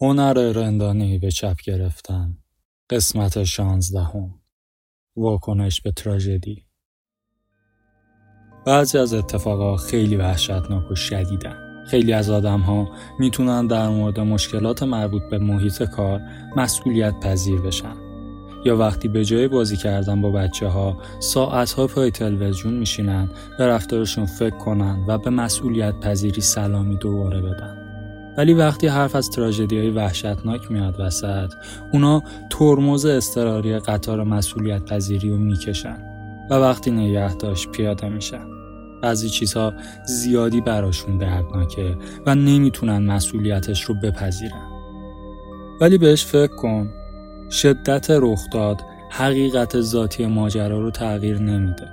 هنر رندانه به چپ گرفتن. قسمت شانزدهم. واکنش به تراژدی. بعضی از اتفاقا خیلی وحشتناک و شدیدن. خیلی از آدم ها می‌تونن در مورد مشکلات مربوط به محیط کار مسئولیت پذیر بشن. یا وقتی به جای بازی کردن با بچه ها ساعت ها پای تلویزیون میشینن به رفتارشون فکر کنن و به مسئولیت پذیری سلامی دوباره بدن. ولی وقتی حرف از تراژدی های وحشتناک میاد وسط اونا ترمز استراری قطار مسئولیت پذیری رو می‌کشن و وقتی نگهداشت پیاده میشن. بعضی چیزها زیادی براشون دردناکه و نمی‌تونن مسئولیتش رو بپذیرن. ولی بهش فکر کن شدت رخداد حقیقت ذاتی ماجرا رو تغییر نمیده.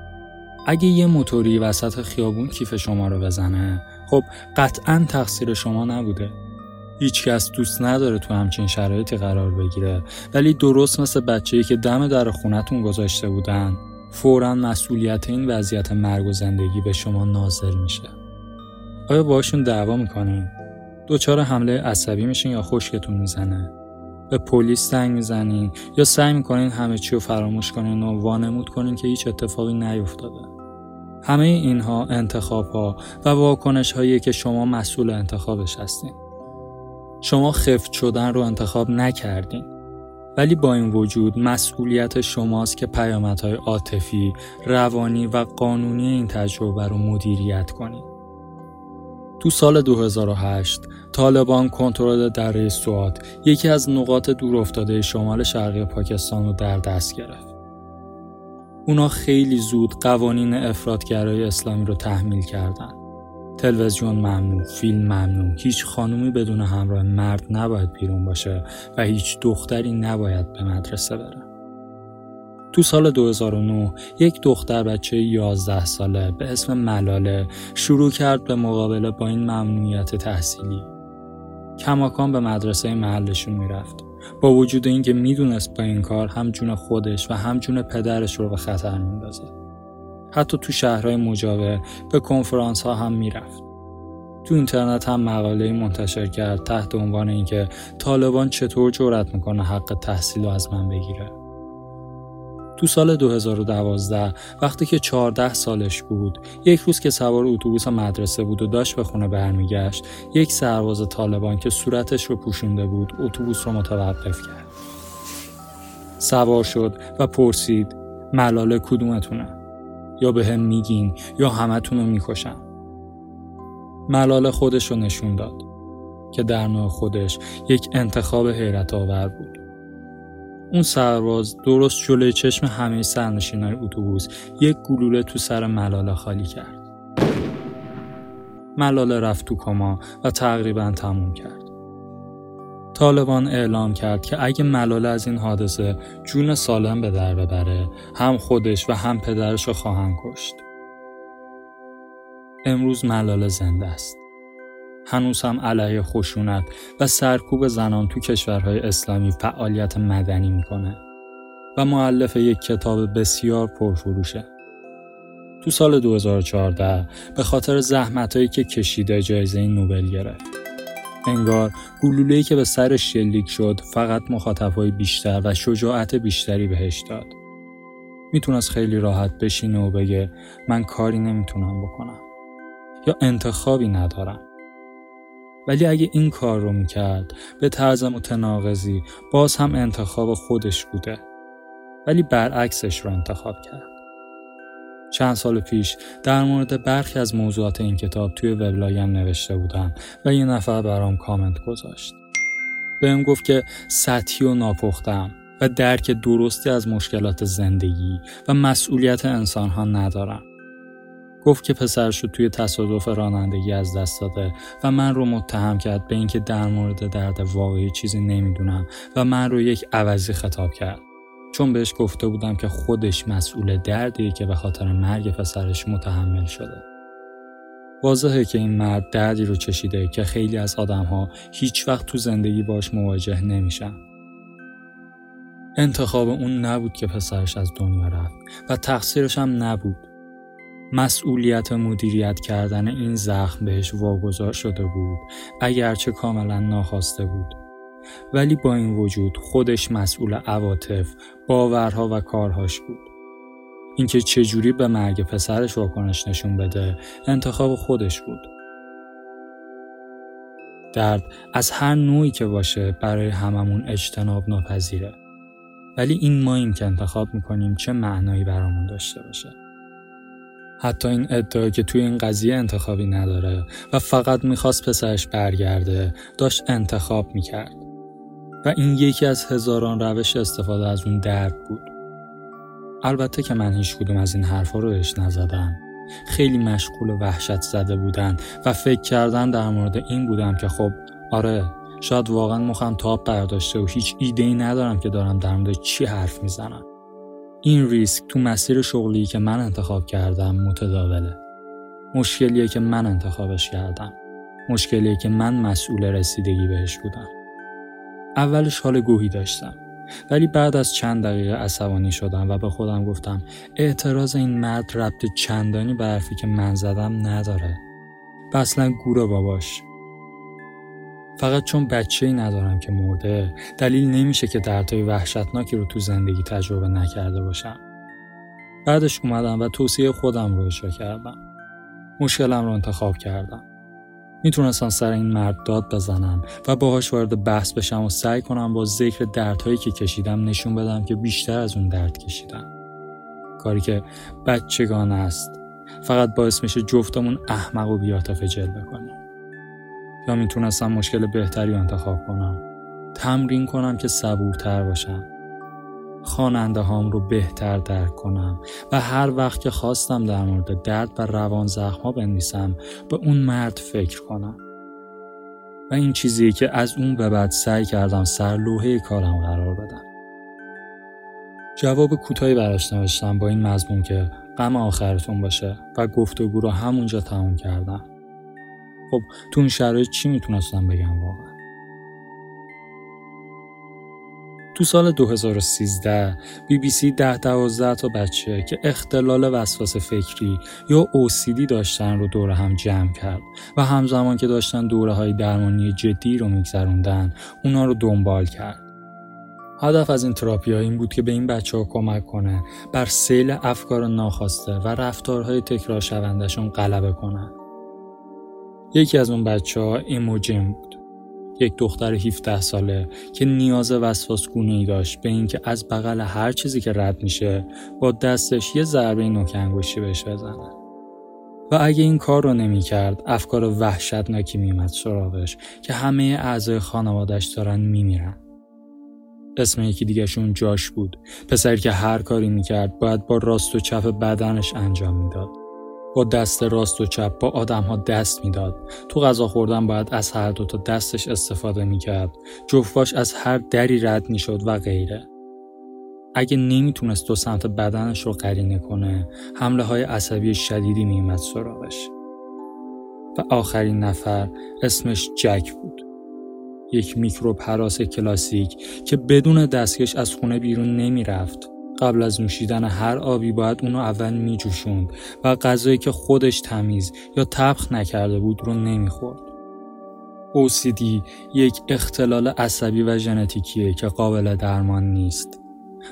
اگه یه موتوری وسط خیابون کیف شما رو بزنه خب قطعا تقصیر شما نبوده. هیچکس دوست نداره تو همچین شرایطی قرار بگیره. ولی درست مثل بچه‌ای که دم در خونتون گذاشته بودن. فورا مسئولیت این وضعیت مرگ و زندگی به شما نازل میشه. آیا باشون دعوا می‌کنین؟ دوچار حمله عصبی میشین یا خشکتون می‌زنه؟ به پلیس زنگ می‌زنین یا سعی می‌کنین همه چی رو فراموش کنین و وانمود کنین که هیچ اتفاقی نیفتاده؟ همه اینها انتخاب ها و واکنش هایی که شما مسئول انتخابش هستین شما خفت شدن رو انتخاب نکردین ولی با این وجود مسئولیت شماست که پیامدهای عاطفی، روانی و قانونی این تجربه رو مدیریت کنید. تو سال 2008 طالبان کنترل دره سوات یکی از نقاط دورافتاده شمال شرقی پاکستان رو در دست گرفت. اونا خیلی زود قوانین افرادگرای اسلامی رو تحمیل کردند. تلویزیون ممنوع، فیلم ممنوع، هیچ خانومی بدون همراه مرد نباید بیرون باشه و هیچ دختری نباید به مدرسه بره. تو سال 2009 یک دختر بچه 11 ساله به اسم ملاله شروع کرد به مقابله با این ممنوعیت تحصیلی. کماکان به مدرسه محلشون می‌رفت. با وجود اینکه می‌دونست با این کار هم جون خودش و هم جون پدرش رو به خطر میندازه. حتی تو شهرهای مجاور به کنفرانس ها هم می‌رفت. تو اینترنت هم مقاله منتشر کرد تحت عنوان اینکه طالبان چطور جرأت می‌کنه حق تحصیل رو از من بگیره. تو سال 2012 وقتی که 14 سالش بود. یک روز که سوار اتوبوس مدرسه بود و داشت به خونه برمیگشت یک سرباز طالبان که صورتش رو پوشونده بود اتوبوس رو متوقف کرد. سوار شد و پرسید ملاله کدومتونه؟ یا به هم میگین یا همتون رو می‌کشم ملال خودش رو نشون داد که در نوع خودش یک انتخاب حیرت آور بود. اون سرباز درست جلوی چشم همه سرنشینای اتوبوس یک گلوله تو سر ملاله خالی کرد ملاله رفت تو کما و تقریبا تموم کرد طالبان اعلام کرد که اگه ملاله از این حادثه جون سالم به در ببره هم خودش و هم پدرش رو خواهند کشت. امروز ملاله زنده است. هنوز هم علیه خشونت و سرکوب زنان تو کشورهای اسلامی فعالیت مدنی می‌کنه و معلف یک کتاب بسیار پرفروشه. تو سال 2014 به خاطر زحمتهایی که کشیده جایزه نوبل گرفت. انگار گلوله‌ای که به سر شلیک شد فقط مخاطبهای بیشتر و شجاعت بیشتری بهش داد. می‌تونست خیلی راحت بشینه و بگه من کاری نمی‌تونم بکنم یا انتخابی ندارم. ولی اگه این کار رو می‌کرد به طرز متناقضی باز هم انتخاب خودش بوده ولی برعکسش رو انتخاب کرد. چند سال پیش در مورد برخی از موضوعات این کتاب توی وبلاگم نوشته بودم و یه نفر برام کامنت گذاشت. بهم گفت که سطحی و ناپختم و درک درستی از مشکلات زندگی و مسئولیت انسان ها ندارم. گفت که پسرش رو توی تصادف رانندگی از دست داده و من رو متهم کرد به اینکه در مورد درد واقعی چیزی نمی‌دونم و من رو یک عوضی خطاب کرد. چون بهش گفته بودم که خودش مسئول دردیه که به خاطر مرگ پسرش متحمل شده. واضحه که این مرد دردی رو چشیده که خیلی از آدمها هیچ وقت تو زندگی باش مواجه نمیشن. انتخاب اون نبود که پسرش از دنیا رفت و تقصیرش هم نبود. مسئولیت مدیریت کردن این زخم بهش واگذار شده بود اگرچه کاملا ناخواسته بود ولی با این وجود خودش مسئول عواطف، باورها و کارهاش بود. اینکه چجوری به مرگ پسرش واکنش نشون بده انتخاب خودش بود. درد از هر نوعی که باشه برای هممون اجتناب ناپذیره. ولی این ماییم که انتخاب می‌کنیم چه معنایی برامون داشته باشه. حتی این ادعا که توی این قضیه انتخابی نداره و فقط می‌خواست پسرش برگرده داشت انتخاب می‌کرد. و این یکی از هزاران روش استفاده از اون درد بود. البته که من هیچ کدوم از این حرفا رو بهش نزدم. خیلی مشغول وحشت زده بودن و فکر کردن در مورد این بودم که خب آره شاید واقعا مخم تاب برداشته و هیچ ایده ای ندارم که دارم در مورد چی حرف می‌زنم. این ریسک تو مسیر شغلی که من انتخاب کردم متداوله. مشکلیه که من انتخابش کردم. مشکلیه که من مسئول رسیدگی بهش بودم. اولش حال گوهی داشتم. ولی بعد از چند دقیقه عصبانی شدم و به خودم گفتم اعتراض این مرد ربط چندانی به حرفی که من زدم نداره. و اصلا گوره باباش. فقط چون بچه ای ندارم که مرده دلیل نمیشه که دردهای وحشتناکی رو تو زندگی تجربه نکرده باشم. بعدش اومدم و توصیه خودم رو اجرا کردم. مشکلم رو انتخاب کردم. می‌تونستم سر این مرد داد بزنم و باهاش وارد بحث بشم و سعی کنم با ذکر دردهایی که کشیدم نشون بدم که بیشتر از اون درد کشیدم. کاری که بچگانه است. فقط باعث میشه جفتمون احمق و بیاتفه جلوه کنیم. یا می‌تونستم مشکل بهتری انتخاب کنم؟ تمرین کنم که صبورتر باشم. خواننده هام رو بهتر درک کنم و هر وقت که خواستم در مورد درد و روان زخما بنویسم به اون مرد فکر کنم. و این چیزی که از اون به بعد سعی کردم سر لوحه کارم قرار بدم. جواب کوتاهی براش نوشتم با این مضمون که غم آخرتون باشه و گفتگو رو همونجا تموم کردم. خب تو این شرایط چی می‌تونستم بگم واقعا تو سال 2013 بی بی سی ده دوازده تا بچه که اختلال وسواس فکری یا OCD داشتن رو دور هم جمع کرد و همزمان که داشتن دوره های درمانی جدی رو میگذروندن اونا رو دنبال کرد. هدف از این تراپی ها این بود که به این بچه ها کمک کنه بر سیل افکار ناخواسته و رفتارهای تکرار شوندشون غلبه کنن. یکی از اون بچه ها ایموجین بود. یک دختر 17 ساله که نیاز وسواس گونه ای داشت به اینکه از بغل هر چیزی که رد میشه با دستش یه ضربه نوک انگشتی بهش بزنه. و اگه این کار رو نمی کرد افکار وحشتناکی میمد سراغش که همه اعضای خانوادش دارن میمیرن. اسم یکی دیگهشون جاش بود پسری که هر کاری می‌کرد باید با راست و چپ بدنش انجام می‌داد با دست راست و چپ با آدم ها دست می‌داد. تو غذا خوردن باید از هر دو تا دستش استفاده می‌کرد. جفتاش از هر دری رد می‌شد و غیره. اگه نمی‌تونست دو سمت بدنش رو قرینه کنه حمله های عصبی شدیدی میمد سراغش. و آخرین نفر اسمش جک بود. یک میکروب حراس کلاسیک که بدون دستکش از خونه بیرون نمی‌رفت قبل از نوشیدن هر آبی باید اونو اول میجوشوند و غذایی که خودش تمیز یا تبخ نکرده بود رو نمی‌خورد. OCD یک اختلال عصبی و ژنتیکیه که قابل درمان نیست.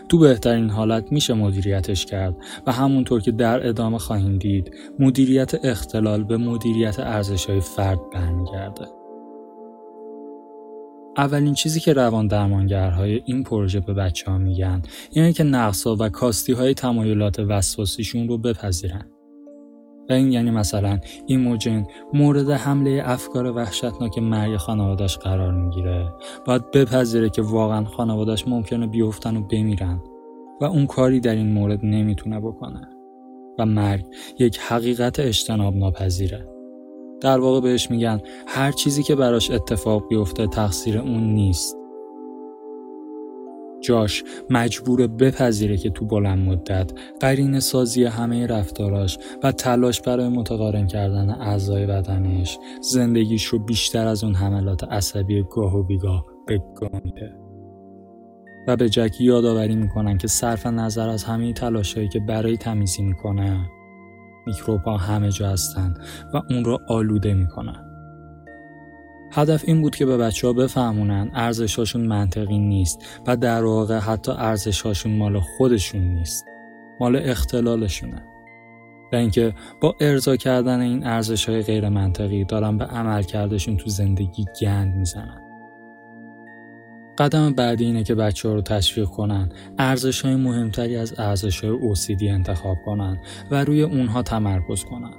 تو بهترین حالت میشه مدیریتش کرد و همونطور که در ادامه خواهیم دید مدیریت اختلال به مدیریت ارزشهای فرد برمیگرده. اولین چیزی که روان درمانگرهای این پروژه به بچه ها میگن اینه که نقصا و کاستی های تمایلات وسواسیشون رو بپذیرن. و این یعنی مثلا این موجن مورد حمله افکار وحشتناک مرگ خانوادش قرار می‌گیره. باید بپذیره که واقعا خانوادش ممکنه بیفتن و بمیرن و اون کاری در این مورد نمی‌تونه بکنه. و مرگ یک حقیقت اجتناب ناپذیره در واقع بهش میگن هر چیزی که براش اتفاق بیفته تقصیر اون نیست. جاش مجبور بپذیره که تو بلند مدت قرین سازی همه رفتاراش و تلاش برای متقارن کردن اعضای بدنش زندگیش رو بیشتر از اون حملات عصبی گاه و بیگاه به میده. و به جک یادآوری می‌کنن که صرف نظر از همه تلاشهایی که برای تمیزی می‌کنه میکروب ها همه جا هستن و اون رو آلوده می‌کنن. هدف این بود که به بچه ها بفهمونن ارزشاشون منطقی نیست و در واقع حتی ارزشاشون مال خودشون نیست مال اختلالشونه. و اینکه با ارضا کردن این ارزش های غیر منطقی دارن به عمل کردشون تو زندگی گند می‌زنن. قدم بعدی اینه که بچه ها رو تشویق کنن ارزش های مهمتری از ارزش های اوسیدی انتخاب کنن و روی اونها تمرکز کنن.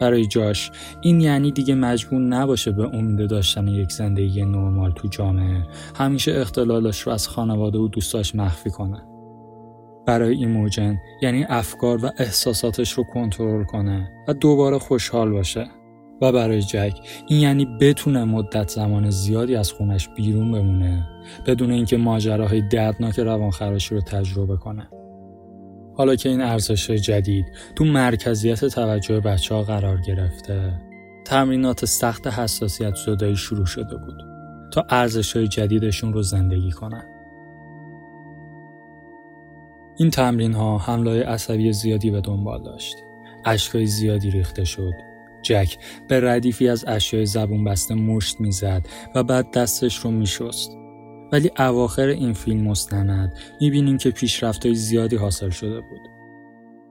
برای جاش این یعنی دیگه مجبور نباشه به امید داشتن یک زندگی نرمال تو جامعه. همیشه اختلالش رو از خانواده و دوستاش مخفی کنه. برای ایموجن یعنی افکار و احساساتش رو کنترل کنه و دوباره خوشحال باشه. و برای جک این یعنی بتونه مدت زمان زیادی از خونش بیرون بمونه بدون اینکه ماجراهای دردناک روانخراشی رو تجربه کنه. حالا که این ارزش جدید تو مرکزیت توجه بچه ها قرار گرفته تمرینات سخت حساسیت زدایی شروع شده بود تا ارزش جدیدشون رو زندگی کنن. این تمرین ها حمله عصبی زیادی به دنبال داشت. اشکای زیادی ریخته شد. جک به ردیفی از اشیای زبون بسته مشت می‌زد و بعد دستش رو میشست ولی اواخر این فیلم مستند می‌بینیم که پیشرفتهای زیادی حاصل شده بود.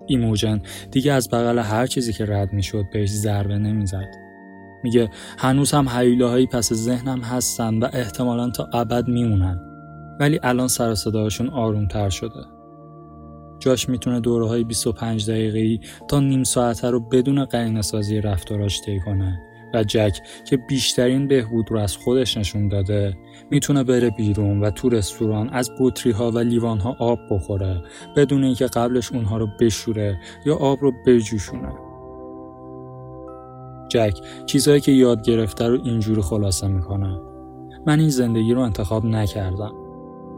ایموجن دیگه از بغل هر چیزی که رد می‌شد بهش ضربه نمی‌زد. میگه هنوز هم حیوله پس ذهنم هستن و احتمالا تا ابد میمونن ولی الان سر صداشون آرومتر شده. جاش می‌تونه دوره های 25 دقیقه‌ای تا نیم ساعته رو بدون قرینه سازی رفتاراش طی کنه. و جک که بیشترین بهبود رو از خودش نشون داده می‌تونه بره بیرون و تو رستوران از بطری ها و لیوان ها آب بخوره بدون اینکه قبلش اونها رو بشوره یا آب رو بجوشونه. جک چیزهایی که یاد گرفته رو اینجوری خلاصه می‌کنه. من این زندگی رو انتخاب نکردم.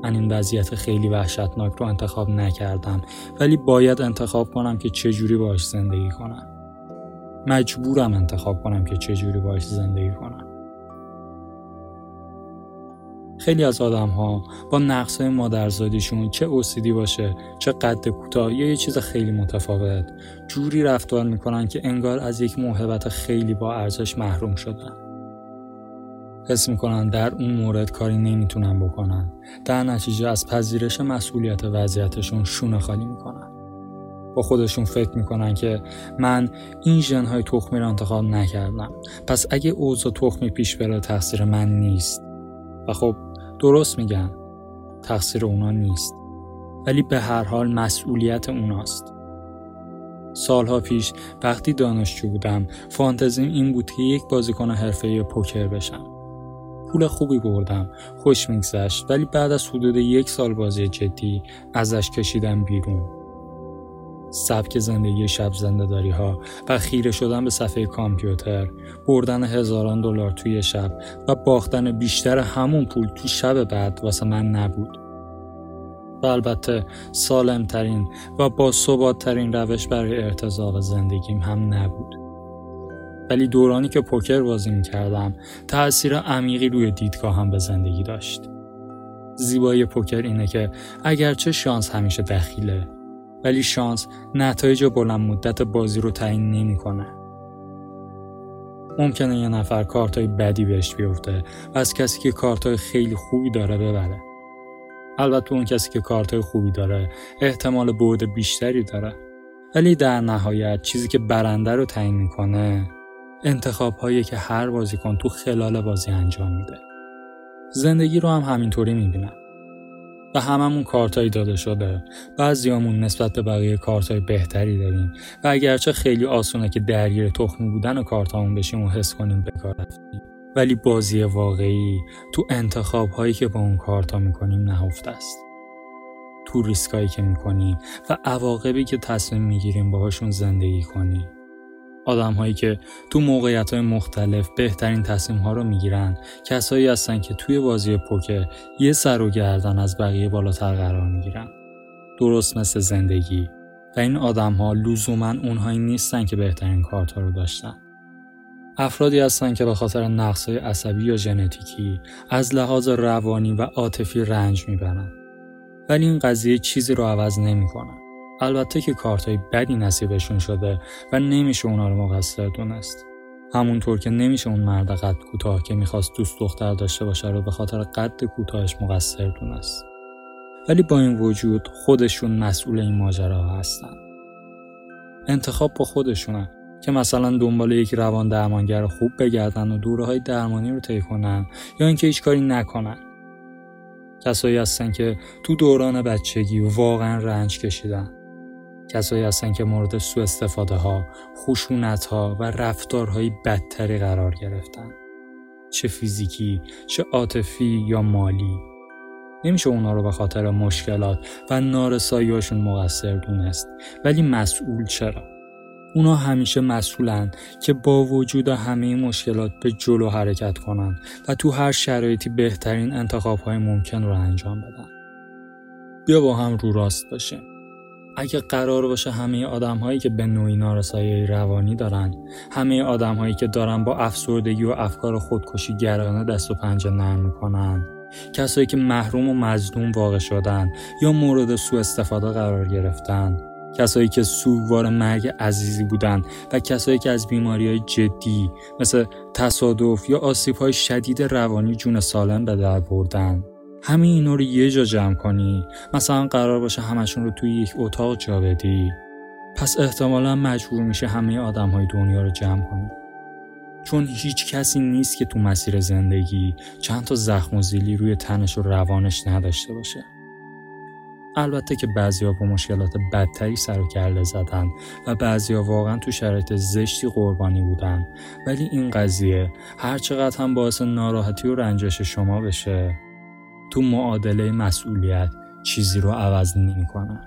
من این وضعیت خیلی وحشتناک رو انتخاب نکردم ولی باید انتخاب کنم که چجوری باش زندگی کنم. مجبورم انتخاب کنم که چجوری باش زندگی کنم. خیلی از آدم ها با نقص های مادرزادیشون چه اوسیدی باشه چه قد کوتاه یا یه چیز خیلی متفاوت جوری رفتار می‌کنن که انگار از یک موهبت خیلی با ارزش محروم شدن. حس می‌کنن در اون مورد کاری نمی‌تونن بکنن. در نتیجه از پذیرش مسئولیت وضعیتشون شونه خالی می‌کنن. با خودشون فکر می‌کنن که من این ژنهای تخمی را انتخاب نکردم. پس اگه اوضاع تخمی پیش بره تقصیر من نیست. و خب درست میگن. تقصیر اونا نیست. ولی به هر حال مسئولیت اوناست. سالها پیش وقتی دانشجو بودم فانتزیم این بود که یک بازیکن حرفه پوکر بشم. پول خوبی بردم خوش میگذشت ولی بعد از حدود یک سال بازی جدی ازش کشیدم بیرون. سبک زندگی شب زندهداری ها و خیره شدن به صفحه کامپیوتر بردن هزاران دلار توی شب و باختن بیشتر همون پول تو شب بعد واسه من نبود. و البته سالمترین و با ترین روش برای ارتزاق زندگیم هم نبود. ولی دورانی که پوکر بازی می کردم تأثیر عمیقی روی دیدگاه هم به زندگی داشت زیبایی پوکر اینه که اگرچه شانس همیشه دخیله ولی شانس نتایج بلند مدت بازی رو تعیین نمی‌کنه. ممکنه یه نفر کارتای بدی بهش بیفته و از کسی که کارتای خیلی خوبی داره ببره. البته اون کسی که کارتای خوبی داره احتمال برد بیشتری داره. ولی در نهایت چیزی که برنده رو تعیین می‌کنه انتخاب هایی که هر بازیکن تو خلال بازی انجام میده. زندگی رو هم همینطوری می‌بینم. و هممون کارتایی داده شده. بعضیامون نسبت به بقیه کارتای بهتری داریم. و اگرچه خیلی آسونه که درگیر تخمی بودن کارتامون بشیم و حس کنیم به کار ولی بازی واقعی تو انتخاب هایی که با اون کارتا می‌کنیم نهفته است. تو ریسکایی که می‌کنیم و عواقبی که تصمیم می‌گیریم باهاشون زندگی کنیم. آدم هایی که تو موقعیت های مختلف بهترین تصمیم ها رو می‌گیرن کسایی هستن که توی بازی پوکر یه سر و گردن از بقیه بالاتر قرار می‌گیرن. درست مثل زندگی. و این آدم ها لزوما اونهایی نیستن که بهترین کارت ها رو داشتن. افرادی هستن که به خاطر نقص های عصبی یا ژنتیکی از لحاظ روانی و عاطفی رنج می‌برن. ولی این قضیه چیزی رو عوض نمی‌کنه. البته که کارت های بدی نصیبشون شده و نمیشه اونا رو مقصر دونست همونطور که نمیشه اون مرد قد کوتاه که می‌خواست دوست دختر داشته باشه رو به خاطر قد کوتاهش مقصر دونست ولی با این وجود خودشون مسئول این ماجرا هستن. انتخاب با خودشونه که مثلا دنبال یک روان درمانگر خوب بگردن و دوره های درمانی رو طی کنن یا اینکه هیچ کاری نکنن. کسایی هستن که تو دوران بچگی واقعا رنج کشیدن. کسایی هستن که مورد سوء استفاده ها، خشونت ها و رفتارهای بدتری قرار گرفتن. چه فیزیکی، چه عاطفی یا مالی. نمیشه اونا رو به خاطر مشکلات و نارساییاشون مقصر دونست ولی مسئول چرا؟ اونا همیشه مسئولن که با وجود همه مشکلات به جلو حرکت کنن و تو هر شرایطی بهترین انتخاب های ممکن رو انجام بدن. بیا با هم رو راست باشیم. اگه قرار باشه همه آدم هایی که به نوعی نارسایی روانی دارن همه آدم هایی که دارن با افسردگی و افکار خودکشی گرانه دست و پنجه نرم می‌کنن. کسایی که محروم و مظلوم واقع شدن یا مورد سوء استفاده قرار گرفتن. کسایی که سوگوار مرگ عزیزی بودن و کسایی که از بیماری های جدی مثل تصادف یا آسیب های شدید روانی جون سالم به در بردن. همه اینا رو یه جا جمع کنی. مثلا قرار باشه همشون رو توی یک اتاق جا بدی. پس احتمالا مجبور میشه همه آدم های دنیا رو جمع کنی. چون هیچ کسی نیست که تو مسیر زندگی چند تا زخم و زیلی روی تنش و روانش نداشته باشه. البته که بعضیا با مشکلات بدتری سر و کرده زدن و بعضیا واقعا تو شرایط زشتی قربانی بودن. ولی این قضیه هرچقدر هم باعث ناراحتی و رنجش شما بشه تو معادله مسئولیت چیزی رو عوض نمی‌کنه.